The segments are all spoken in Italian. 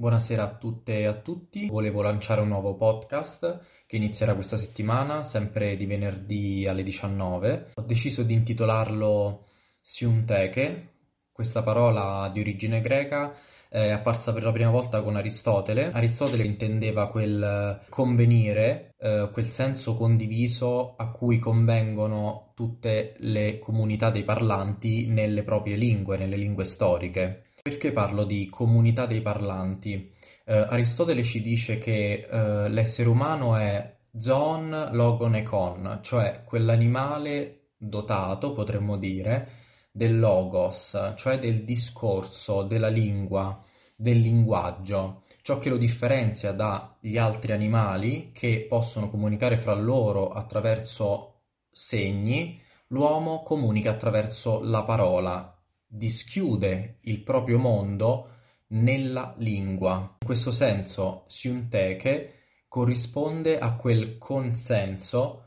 Buonasera a tutte e a tutti. Volevo lanciare un nuovo podcast che inizierà questa settimana, sempre di venerdì alle 19. Ho deciso di intitolarlo Siunteke. Questa parola di origine greca è apparsa per la prima volta con Aristotele. Aristotele intendeva quel convenire, eh, quel senso condiviso a cui convengono tutte le comunità dei parlanti nelle proprie lingue, nelle lingue storiche. Perché parlo di comunità dei parlanti? Eh, Aristotele ci dice che eh, l'essere umano è zoon logon e con, cioè quell'animale dotato, potremmo dire, del logos, cioè del discorso, della lingua, del linguaggio, ciò che lo differenzia dagli altri animali che possono comunicare fra loro attraverso segni, l'uomo comunica attraverso la parola dischiude il proprio mondo nella lingua. In questo senso, siunteke corrisponde a quel consenso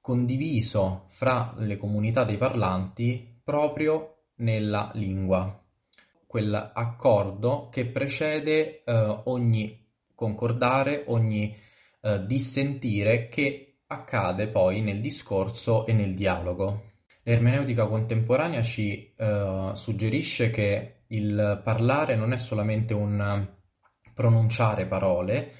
condiviso fra le comunità dei parlanti proprio nella lingua, quell'accordo che precede eh, ogni concordare, ogni eh, dissentire che accade poi nel discorso e nel dialogo. L'ermeneutica contemporanea ci eh, suggerisce che il parlare non è solamente un pronunciare parole,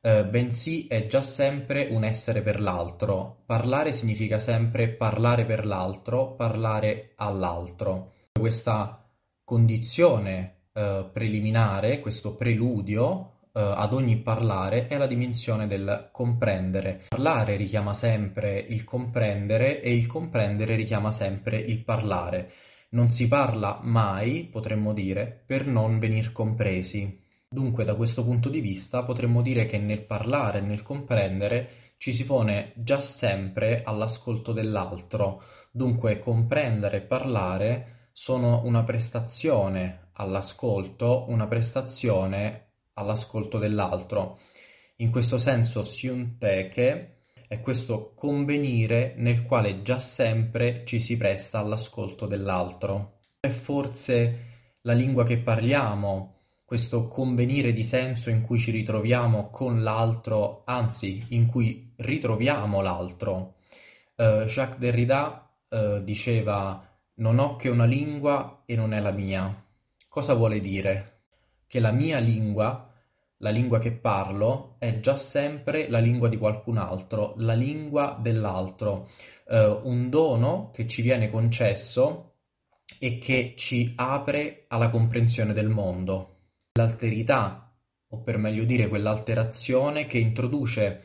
eh, bensì è già sempre un essere per l'altro. Parlare significa sempre parlare per l'altro, parlare all'altro. Questa condizione eh, preliminare, questo preludio, ad ogni parlare è la dimensione del comprendere. Parlare richiama sempre il comprendere e il comprendere richiama sempre il parlare. Non si parla mai, potremmo dire, per non venir compresi. Dunque, da questo punto di vista, potremmo dire che nel parlare e nel comprendere ci si pone già sempre all'ascolto dell'altro. Dunque, comprendere e parlare sono una prestazione all'ascolto, una prestazione all'ascolto dell'altro. In questo senso siunteke è questo convenire nel quale già sempre ci si presta all'ascolto dell'altro. È forse la lingua che parliamo, questo convenire di senso in cui ci ritroviamo con l'altro, anzi in cui ritroviamo l'altro. Uh, Jacques Derrida uh, diceva non ho che una lingua e non è la mia. Cosa vuole dire? Che la mia lingua, la lingua che parlo, è già sempre la lingua di qualcun altro, la lingua dell'altro, eh, un dono che ci viene concesso e che ci apre alla comprensione del mondo. L'alterità, o per meglio dire quell'alterazione che introduce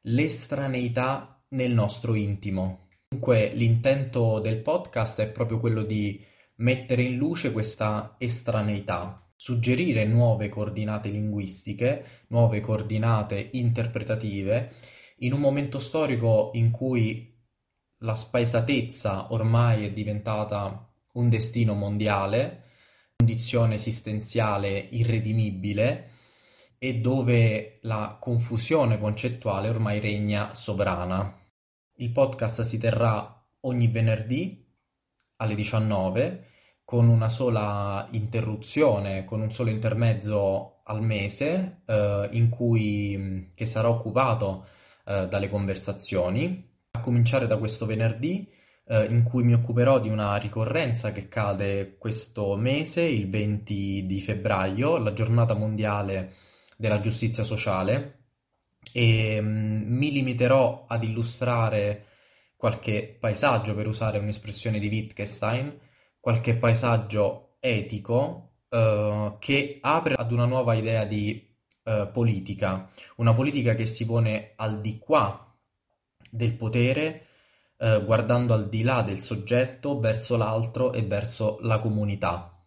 l'estraneità nel nostro intimo. Dunque l'intento del podcast è proprio quello di mettere in luce questa estraneità, suggerire nuove coordinate linguistiche, nuove coordinate interpretative, in un momento storico in cui la spaesatezza ormai è diventata un destino mondiale, condizione esistenziale irredimibile e dove la confusione concettuale ormai regna sovrana. Il podcast si terrà ogni venerdì alle 19 con una sola interruzione, con un solo intermezzo al mese, eh, in cui, che sarà occupato eh, dalle conversazioni, a cominciare da questo venerdì, eh, in cui mi occuperò di una ricorrenza che cade questo mese, il 20 di febbraio, la giornata mondiale della giustizia sociale, e mh, mm, mi limiterò ad illustrare qualche paesaggio, per usare un'espressione di Wittgenstein, qualche paesaggio etico eh, che apre ad una nuova idea di eh, politica, una politica che si pone al di qua del potere, eh, guardando al di là del soggetto verso l'altro e verso la comunità.